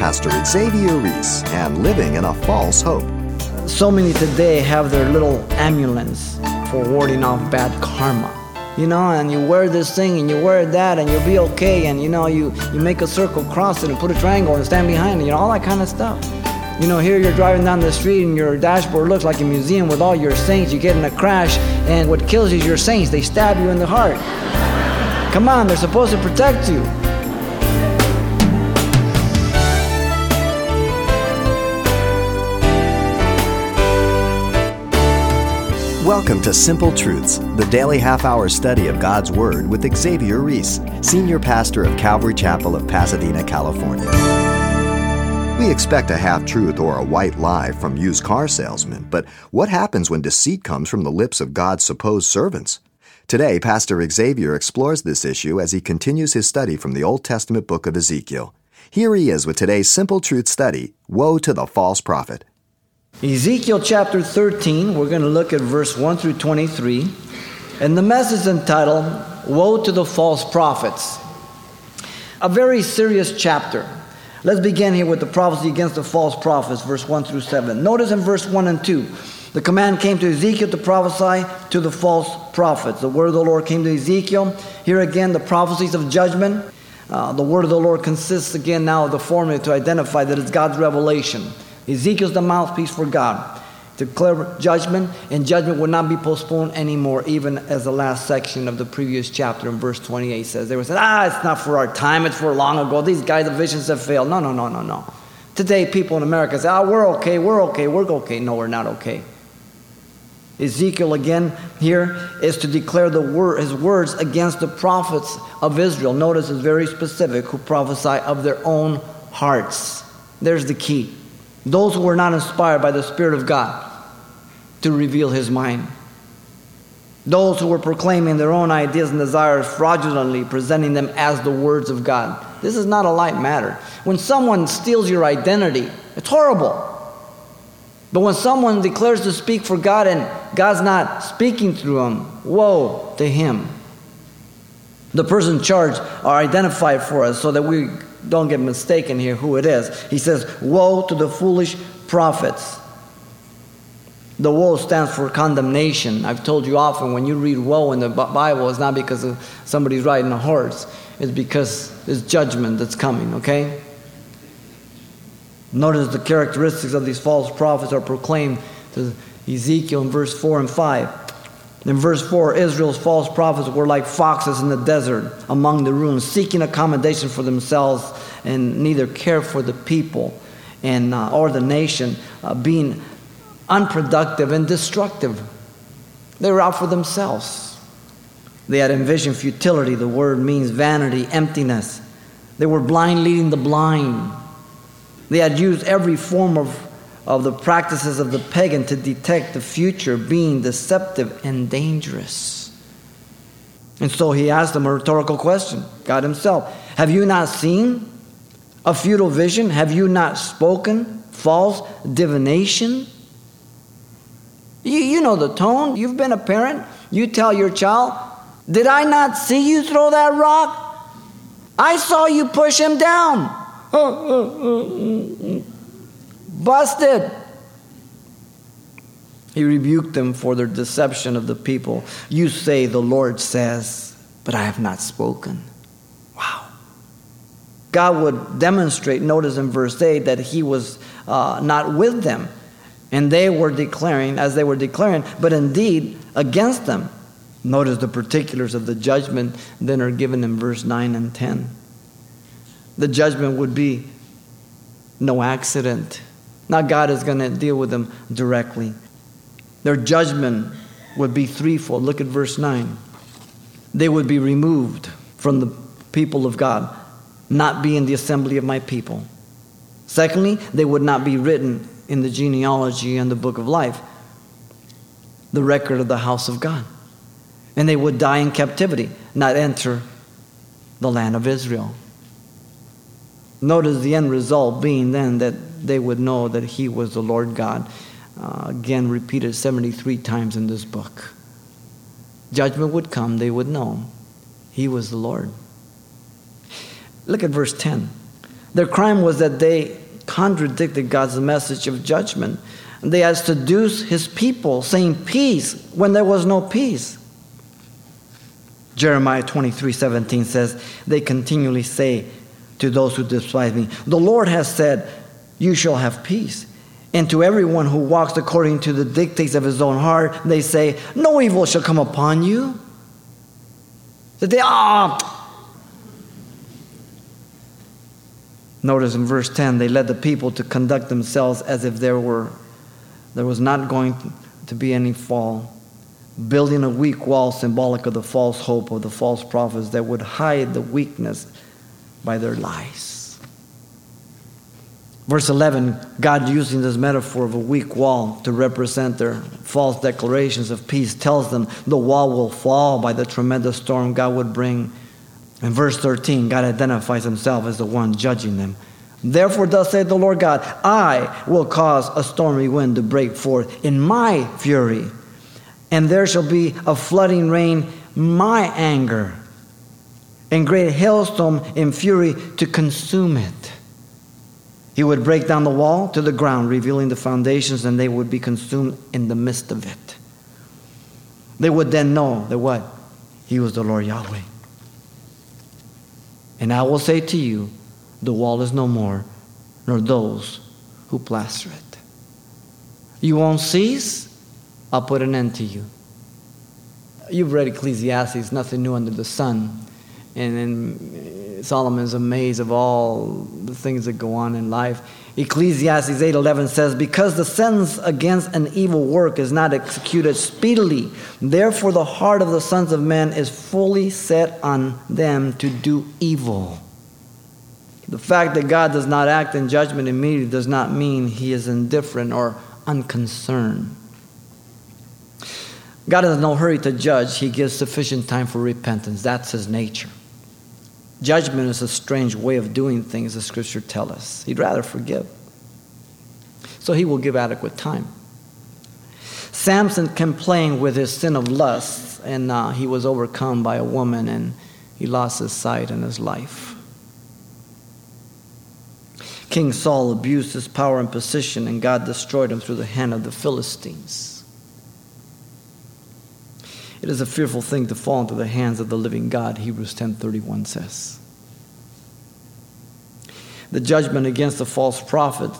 Pastor Xavier Reese and living in a false hope. So many today have their little amulets for warding off bad karma. You know, and you wear this thing and you wear that and you'll be okay. And you know, you, you make a circle, cross it, and put a triangle and stand behind it, you know, all that kind of stuff. You know, here you're driving down the street and your dashboard looks like a museum with all your saints. You get in a crash, and what kills you is your saints. They stab you in the heart. Come on, they're supposed to protect you. Welcome to Simple Truths, the daily half hour study of God's Word with Xavier Reese, Senior Pastor of Calvary Chapel of Pasadena, California. We expect a half truth or a white lie from used car salesmen, but what happens when deceit comes from the lips of God's supposed servants? Today, Pastor Xavier explores this issue as he continues his study from the Old Testament book of Ezekiel. Here he is with today's Simple Truth study Woe to the False Prophet. Ezekiel chapter 13, we're going to look at verse 1 through 23. And the message entitled, Woe to the False Prophets. A very serious chapter. Let's begin here with the prophecy against the false prophets, verse 1 through 7. Notice in verse 1 and 2, the command came to Ezekiel to prophesy to the false prophets. The word of the Lord came to Ezekiel. Here again, the prophecies of judgment. Uh, the word of the Lord consists again now of the formula to identify that it's God's revelation. Ezekiel's the mouthpiece for God to declare judgment, and judgment will not be postponed anymore, even as the last section of the previous chapter in verse 28 says. They were saying, ah, it's not for our time, it's for long ago. These guys, the visions have failed. No, no, no, no, no. Today, people in America say, ah, we're okay, we're okay, we're okay. No, we're not okay. Ezekiel again here is to declare the word, his words against the prophets of Israel. Notice it's very specific who prophesy of their own hearts. There's the key. Those who were not inspired by the Spirit of God to reveal His mind. Those who were proclaiming their own ideas and desires fraudulently, presenting them as the words of God. This is not a light matter. When someone steals your identity, it's horrible. But when someone declares to speak for God and God's not speaking through him, woe to him. The person charged are identified for us so that we don't get mistaken here who it is. He says, Woe to the foolish prophets. The woe stands for condemnation. I've told you often when you read woe in the Bible, it's not because of somebody's riding a horse, it's because it's judgment that's coming, okay? Notice the characteristics of these false prophets are proclaimed to Ezekiel in verse 4 and 5. In verse 4, Israel's false prophets were like foxes in the desert among the ruins, seeking accommodation for themselves and neither care for the people and, uh, or the nation, uh, being unproductive and destructive. They were out for themselves. They had envisioned futility. The word means vanity, emptiness. They were blind leading the blind. They had used every form of of the practices of the pagan to detect the future being deceptive and dangerous. And so he asked them a rhetorical question God Himself, Have you not seen a futile vision? Have you not spoken false divination? You, you know the tone. You've been a parent. You tell your child, Did I not see you throw that rock? I saw you push him down. Busted. He rebuked them for their deception of the people. You say, The Lord says, but I have not spoken. Wow. God would demonstrate, notice in verse 8, that He was uh, not with them. And they were declaring, as they were declaring, but indeed against them. Notice the particulars of the judgment then are given in verse 9 and 10. The judgment would be no accident now, God is going to deal with them directly. Their judgment would be threefold. Look at verse 9. They would be removed from the people of God, not be in the assembly of my people. Secondly, they would not be written in the genealogy and the book of life, the record of the house of God. And they would die in captivity, not enter the land of Israel. Notice the end result being then that they would know that He was the Lord God. Uh, again, repeated 73 times in this book. Judgment would come, they would know He was the Lord. Look at verse 10. Their crime was that they contradicted God's message of judgment. They had seduced his people, saying peace when there was no peace. Jeremiah 23 17 says, They continually say to those who despise me, The Lord has said, You shall have peace. And to everyone who walks according to the dictates of his own heart, they say, No evil shall come upon you. That they, ah, Notice in verse 10, they led the people to conduct themselves as if there were there was not going to be any fall, building a weak wall symbolic of the false hope of the false prophets that would hide the weakness by their lies. Verse 11, God using this metaphor of a weak wall to represent their false declarations of peace tells them the wall will fall by the tremendous storm God would bring in verse 13, God identifies himself as the one judging them. Therefore, thus saith the Lord God, I will cause a stormy wind to break forth in my fury, and there shall be a flooding rain, my anger, and great hailstorm in fury to consume it. He would break down the wall to the ground, revealing the foundations, and they would be consumed in the midst of it. They would then know that what? He was the Lord Yahweh. And I will say to you, the wall is no more, nor those who plaster it. You won't cease, I'll put an end to you. You've read Ecclesiastes, nothing new under the sun. And then uh, Solomon's amazed of all the things that go on in life. Ecclesiastes 8:11 says, "Because the sentence against an evil work is not executed speedily, therefore the heart of the sons of men is fully set on them to do evil." The fact that God does not act in judgment immediately does not mean he is indifferent or unconcerned. God is in no hurry to judge. He gives sufficient time for repentance. That's his nature. Judgment is a strange way of doing things, the scripture tells us. He'd rather forgive. So he will give adequate time. Samson complained with his sin of lust, and uh, he was overcome by a woman, and he lost his sight and his life. King Saul abused his power and position, and God destroyed him through the hand of the Philistines. It is a fearful thing to fall into the hands of the living God, Hebrews 10:31 says. The judgment against the false prophet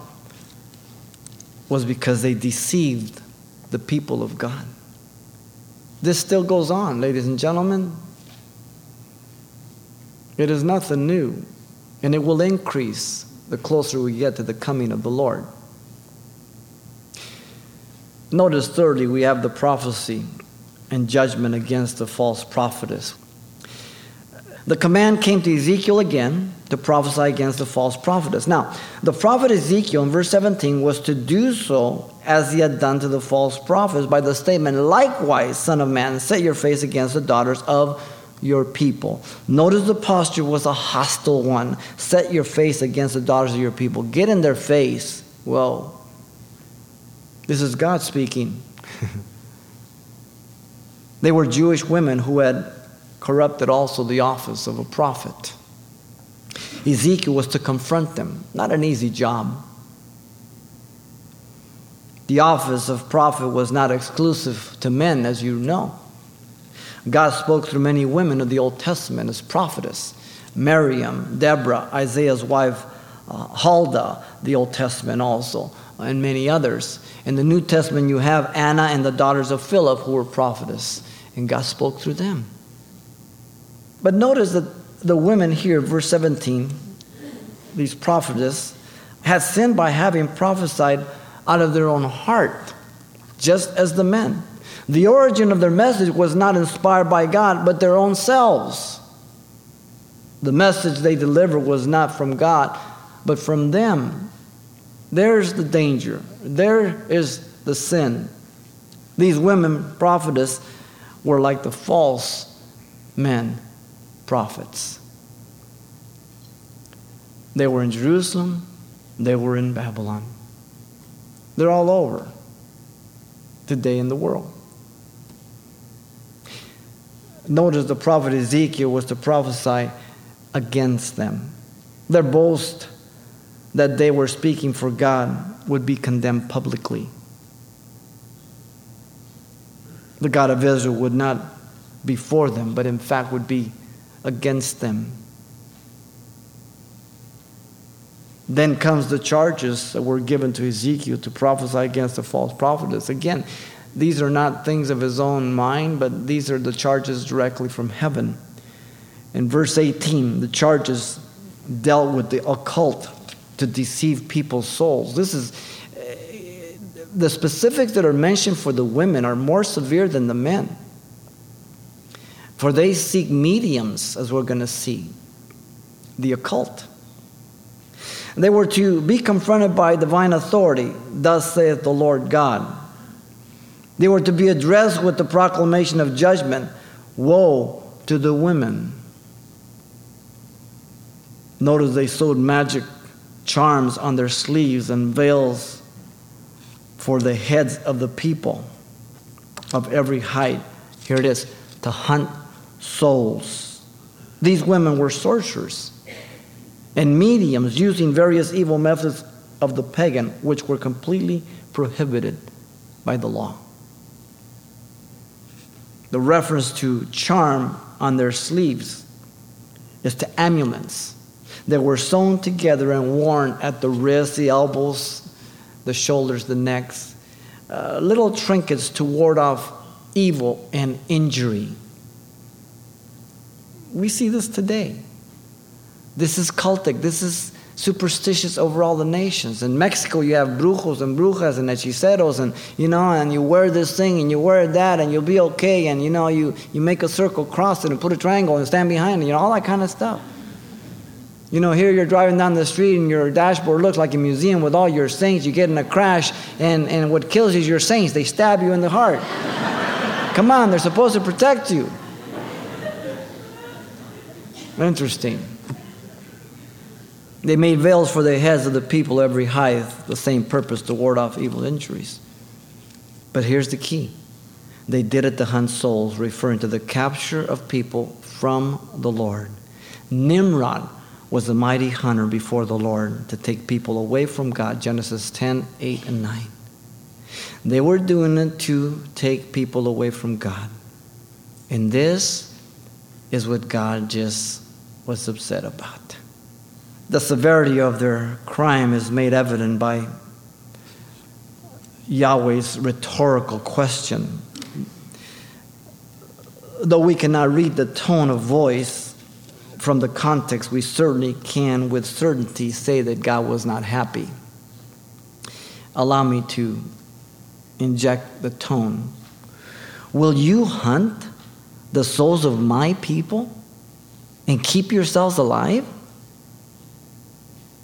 was because they deceived the people of God. This still goes on, ladies and gentlemen. It is nothing new, and it will increase the closer we get to the coming of the Lord. Notice, thirdly, we have the prophecy and judgment against the false prophetess. The command came to Ezekiel again to prophesy against the false prophetess. Now, the prophet Ezekiel in verse 17 was to do so as he had done to the false prophets by the statement, Likewise, Son of Man, set your face against the daughters of your people. Notice the posture was a hostile one. Set your face against the daughters of your people. Get in their face. Well, this is God speaking. they were Jewish women who had corrupted also the office of a prophet. Ezekiel was to confront them. Not an easy job. The office of prophet was not exclusive to men, as you know. God spoke through many women of the Old Testament as prophetess Miriam, Deborah, Isaiah's wife, uh, Huldah, the Old Testament also, and many others. In the New Testament, you have Anna and the daughters of Philip who were prophetess, and God spoke through them. But notice that the women here, verse 17, these prophetess, had sinned by having prophesied out of their own heart, just as the men. The origin of their message was not inspired by God, but their own selves. The message they delivered was not from God, but from them. There's the danger. There is the sin. These women prophetess were like the false men prophets. They were in Jerusalem, they were in Babylon. They're all over today in the world. Notice the prophet Ezekiel was to prophesy against them. Their boast that they were speaking for God would be condemned publicly. The God of Israel would not be for them, but in fact would be against them. Then comes the charges that were given to Ezekiel to prophesy against the false prophetess. Again, these are not things of his own mind, but these are the charges directly from heaven. In verse 18, the charges dealt with the occult to deceive people's souls. This is the specifics that are mentioned for the women are more severe than the men. For they seek mediums, as we're going to see, the occult. They were to be confronted by divine authority, thus saith the Lord God. They were to be addressed with the proclamation of judgment Woe to the women. Notice they sewed magic charms on their sleeves and veils for the heads of the people of every height. Here it is to hunt souls. These women were sorcerers and mediums using various evil methods of the pagan, which were completely prohibited by the law. The reference to charm on their sleeves is to amulets that were sewn together and worn at the wrists, the elbows, the shoulders, the necks, uh, little trinkets to ward off evil and injury. We see this today. This is cultic. This is superstitious over all the nations. In Mexico, you have brujos and brujas and hechiceros, and you know, and you wear this thing and you wear that, and you'll be okay. And you know, you, you make a circle, cross it, and put a triangle and stand behind it. You know, all that kind of stuff. You know, here you're driving down the street and your dashboard looks like a museum with all your saints. You get in a crash, and, and what kills you is your saints. They stab you in the heart. Come on, they're supposed to protect you. Interesting. They made veils for the heads of the people every height, the same purpose to ward off evil injuries. But here's the key they did it to hunt souls, referring to the capture of people from the Lord. Nimrod was a mighty hunter before the Lord to take people away from God. Genesis 10 8 and 9. They were doing it to take people away from God. And this is what God just was upset about. The severity of their crime is made evident by Yahweh's rhetorical question. Though we cannot read the tone of voice from the context, we certainly can with certainty say that God was not happy. Allow me to inject the tone. Will you hunt the souls of my people and keep yourselves alive?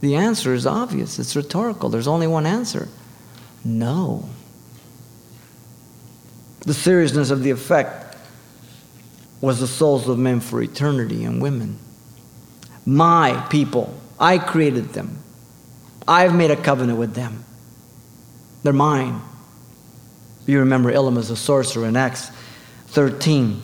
The answer is obvious, it's rhetorical. There's only one answer no. The seriousness of the effect was the souls of men for eternity and women. My people, I created them. I've made a covenant with them. They're mine. You remember Elymas the sorcerer in Acts 13.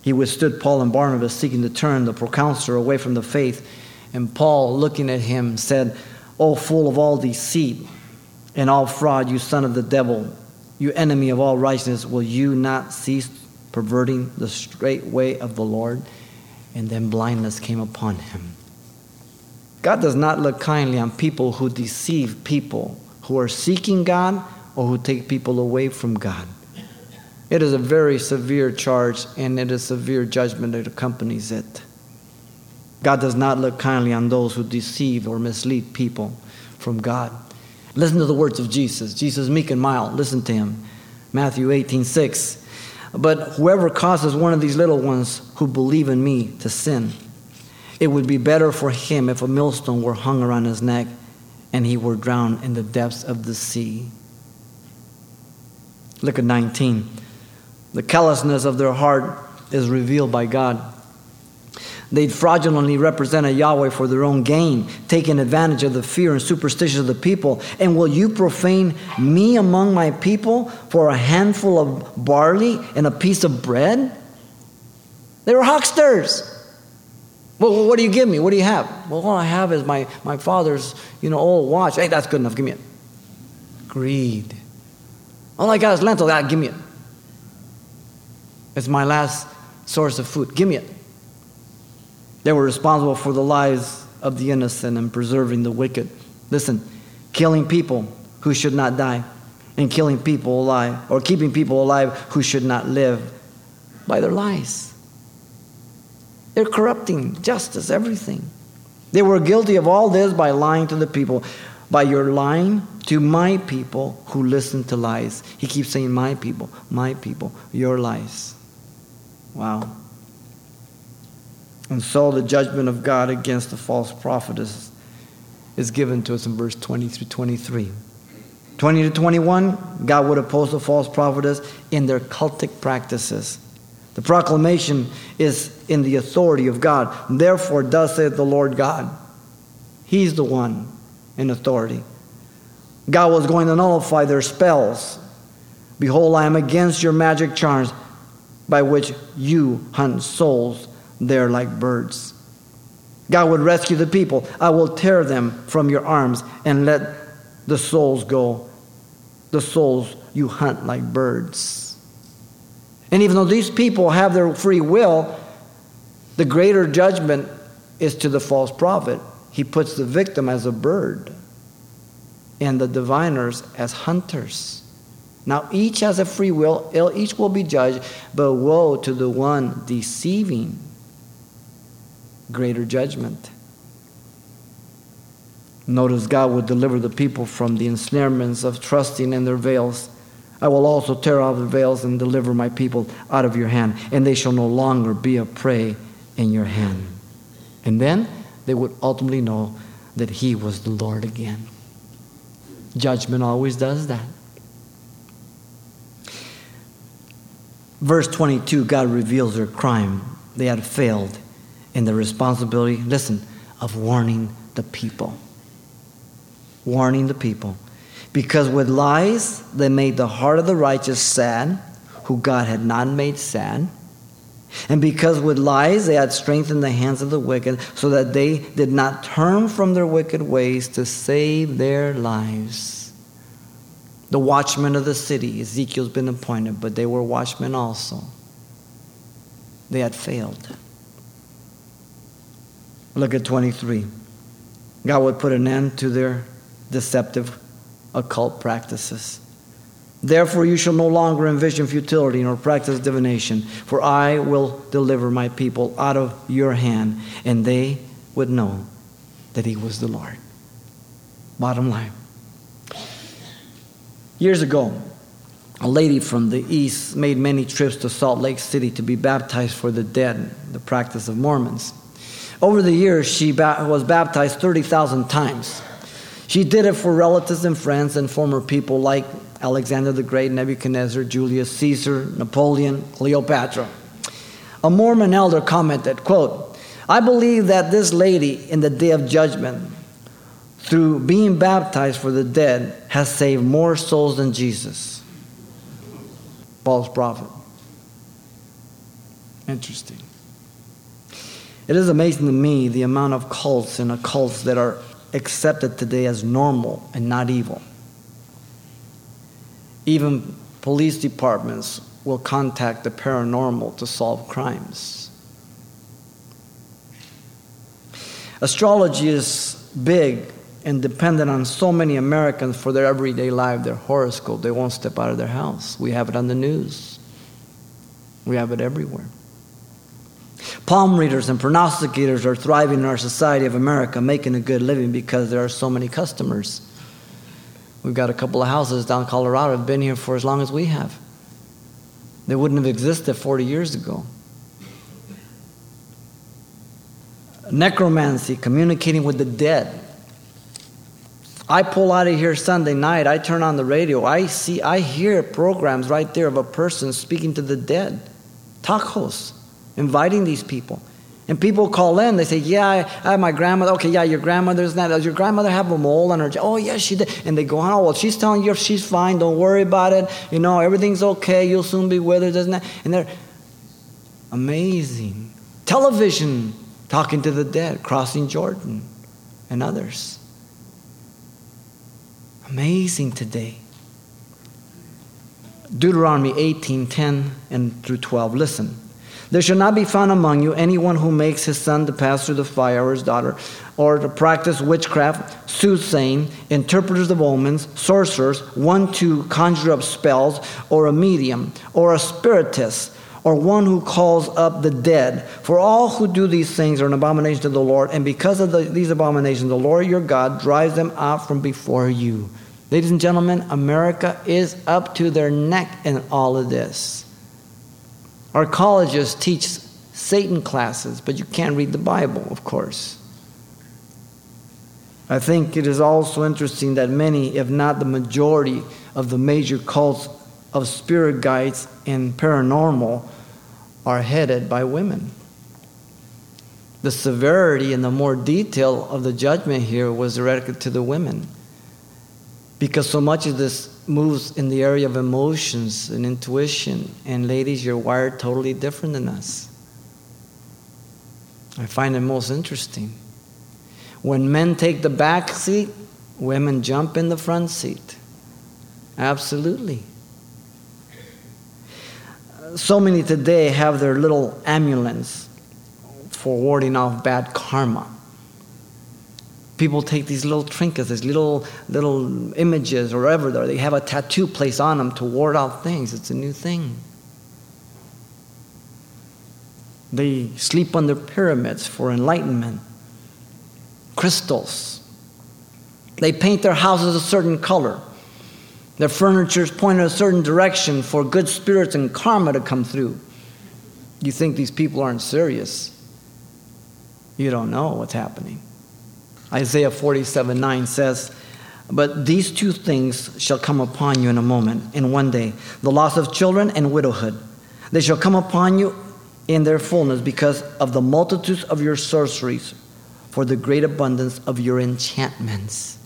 He withstood Paul and Barnabas seeking to turn the proconsul away from the faith and Paul, looking at him, said, O full of all deceit and all fraud, you son of the devil, you enemy of all righteousness, will you not cease perverting the straight way of the Lord? And then blindness came upon him. God does not look kindly on people who deceive people who are seeking God or who take people away from God. It is a very severe charge and it is severe judgment that accompanies it. God does not look kindly on those who deceive or mislead people from God. Listen to the words of Jesus. Jesus, meek and mild. Listen to him. Matthew 18, 6. But whoever causes one of these little ones who believe in me to sin, it would be better for him if a millstone were hung around his neck and he were drowned in the depths of the sea. Look at 19. The callousness of their heart is revealed by God. They'd fraudulently represented Yahweh for their own gain, taking advantage of the fear and superstition of the people. And will you profane me among my people for a handful of barley and a piece of bread? They were hucksters. Well, what do you give me? What do you have? Well, all I have is my, my father's, you know, old watch. Hey, that's good enough. Give me it. Greed. All I got is lentils. Ah, give me it. It's my last source of food. Give me it. They were responsible for the lives of the innocent and preserving the wicked. Listen, killing people who should not die and killing people alive or keeping people alive who should not live by their lies. They're corrupting justice, everything. They were guilty of all this by lying to the people. By your lying to my people who listen to lies. He keeps saying, My people, my people, your lies. Wow. And so the judgment of God against the false prophet is, is given to us in verse 20 through 23. 20 to 21, God would oppose the false prophetess in their cultic practices. The proclamation is in the authority of God. Therefore, does say the Lord God. He's the one in authority. God was going to nullify their spells. Behold, I am against your magic charms by which you hunt souls there like birds. God would rescue the people. I will tear them from your arms and let the souls go, the souls you hunt like birds. And even though these people have their free will, the greater judgment is to the false prophet. He puts the victim as a bird and the diviners as hunters. Now, each has a free will, each will be judged, but woe to the one deceiving. Greater judgment. Notice God will deliver the people from the ensnarements of trusting in their veils I will also tear off the veils and deliver my people out of your hand, and they shall no longer be a prey in your hand. And then they would ultimately know that He was the Lord again. Judgment always does that. Verse 22, God reveals their crime. They had failed in the responsibility, listen, of warning the people. Warning the people. Because with lies they made the heart of the righteous sad, who God had not made sad. And because with lies they had strengthened the hands of the wicked, so that they did not turn from their wicked ways to save their lives. The watchmen of the city, Ezekiel's been appointed, but they were watchmen also. They had failed. Look at 23. God would put an end to their deceptive occult practices. Therefore, you shall no longer envision futility nor practice divination, for I will deliver my people out of your hand, and they would know that He was the Lord. Bottom line. Years ago, a lady from the East made many trips to Salt Lake City to be baptized for the dead, the practice of Mormons. Over the years, she was baptized 30,000 times. She did it for relatives and friends and former people like Alexander the Great, Nebuchadnezzar, Julius Caesar, Napoleon, Cleopatra. A Mormon elder commented, quote, I believe that this lady in the day of judgment, through being baptized for the dead, has saved more souls than Jesus. False prophet. Interesting. It is amazing to me the amount of cults and occults that are accepted today as normal and not evil. Even police departments will contact the paranormal to solve crimes. Astrology is big and dependent on so many Americans for their everyday life, their horoscope. They won't step out of their house. We have it on the news, we have it everywhere. Palm readers and prognosticators are thriving in our society of America, making a good living because there are so many customers. We've got a couple of houses down Colorado have been here for as long as we have. They wouldn't have existed 40 years ago. Necromancy, communicating with the dead. I pull out of here Sunday night, I turn on the radio, I see, I hear programs right there of a person speaking to the dead. Tacos inviting these people. And people call in, they say, Yeah, I, have my grandmother. Okay, yeah, your grandmother's not. Does your grandmother have a mole on her? Oh, yes, she did. And they go Oh, well, she's telling you she's fine. Don't worry about it. You know, everything's okay. You'll soon be with her, doesn't it? And they're amazing. Television talking to the dead, crossing Jordan, and others. Amazing today. Deuteronomy 18 10 and through 12. Listen. There shall not be found among you anyone who makes his son to pass through the fire or his daughter, or to practice witchcraft, soothsaying, interpreters of omens, sorcerers, one to conjure up spells, or a medium, or a spiritist, or one who calls up the dead. For all who do these things are an abomination to the Lord, and because of the, these abominations, the Lord your God drives them out from before you. Ladies and gentlemen, America is up to their neck in all of this. Our colleges teach Satan classes, but you can't read the Bible, of course. I think it is also interesting that many, if not the majority, of the major cults of spirit guides and paranormal are headed by women. The severity and the more detail of the judgment here was directed to the women because so much of this moves in the area of emotions and intuition. And ladies, you're wired totally different than us. I find it most interesting. When men take the back seat, women jump in the front seat. Absolutely. So many today have their little amulets for warding off bad karma people take these little trinkets, these little little images or whatever they have a tattoo placed on them to ward off things. It's a new thing. They sleep under pyramids for enlightenment. Crystals. They paint their houses a certain color. Their furniture is pointed a certain direction for good spirits and karma to come through. You think these people aren't serious. You don't know what's happening. Isaiah 47 9 says, But these two things shall come upon you in a moment, in one day the loss of children and widowhood. They shall come upon you in their fullness because of the multitudes of your sorceries, for the great abundance of your enchantments.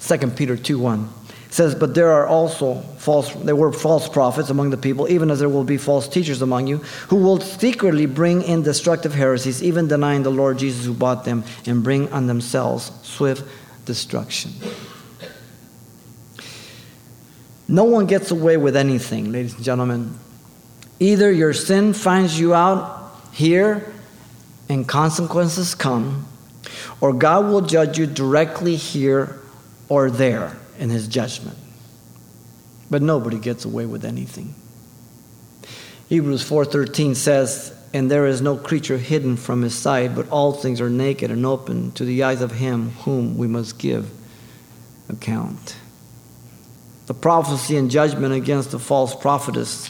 2 Peter 2 1 says, But there are also false, there were false prophets among the people, even as there will be false teachers among you, who will secretly bring in destructive heresies, even denying the Lord Jesus who bought them, and bring on themselves swift destruction. No one gets away with anything, ladies and gentlemen. Either your sin finds you out here and consequences come, or God will judge you directly here or there in his judgment. But nobody gets away with anything. Hebrews 4:13 says, "And there is no creature hidden from his sight, but all things are naked and open to the eyes of him whom we must give account." The prophecy and judgment against the false prophetess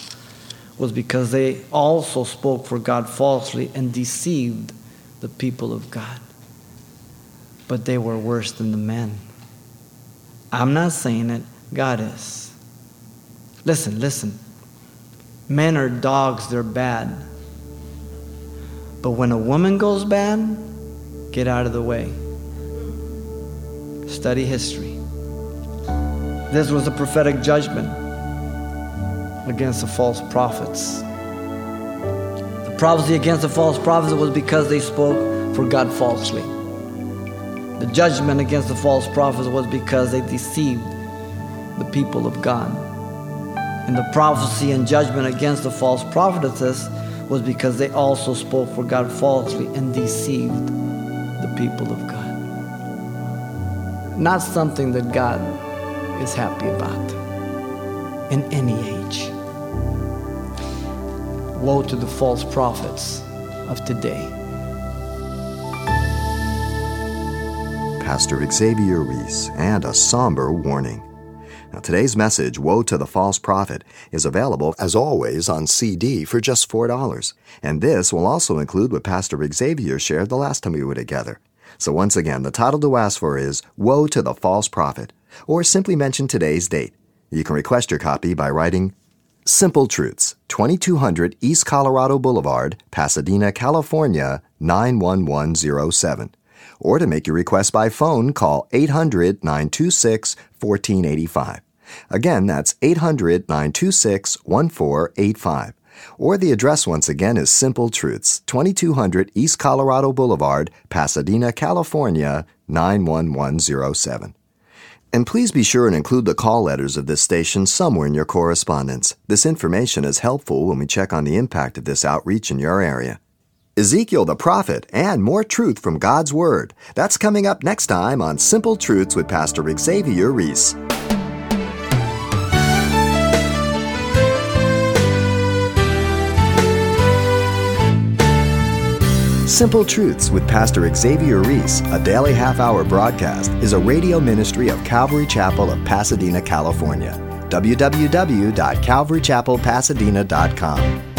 was because they also spoke for God falsely and deceived the people of God. But they were worse than the men. I'm not saying it, God is. Listen, listen. Men are dogs, they're bad. But when a woman goes bad, get out of the way. Study history. This was a prophetic judgment against the false prophets. The prophecy against the false prophets was because they spoke for God falsely. The judgment against the false prophets was because they deceived the people of God. And the prophecy and judgment against the false prophetesses was because they also spoke for God falsely and deceived the people of God. Not something that God is happy about in any age. Woe to the false prophets of today. Pastor Xavier Reese, and a somber warning. Now, today's message, Woe to the False Prophet, is available, as always, on CD for just $4. And this will also include what Pastor Xavier shared the last time we were together. So, once again, the title to ask for is Woe to the False Prophet, or simply mention today's date. You can request your copy by writing Simple Truths, 2200 East Colorado Boulevard, Pasadena, California, 91107 or to make your request by phone, call 800 926 1485. Again, that's 800 926 1485. Or the address once again is Simple Truths, 2200 East Colorado Boulevard, Pasadena, California, 91107. And please be sure and include the call letters of this station somewhere in your correspondence. This information is helpful when we check on the impact of this outreach in your area. Ezekiel the Prophet, and more truth from God's Word. That's coming up next time on Simple Truths with Pastor Xavier Reese. Simple Truths with Pastor Xavier Reese, a daily half hour broadcast, is a radio ministry of Calvary Chapel of Pasadena, California. www.calvarychapelpasadena.com.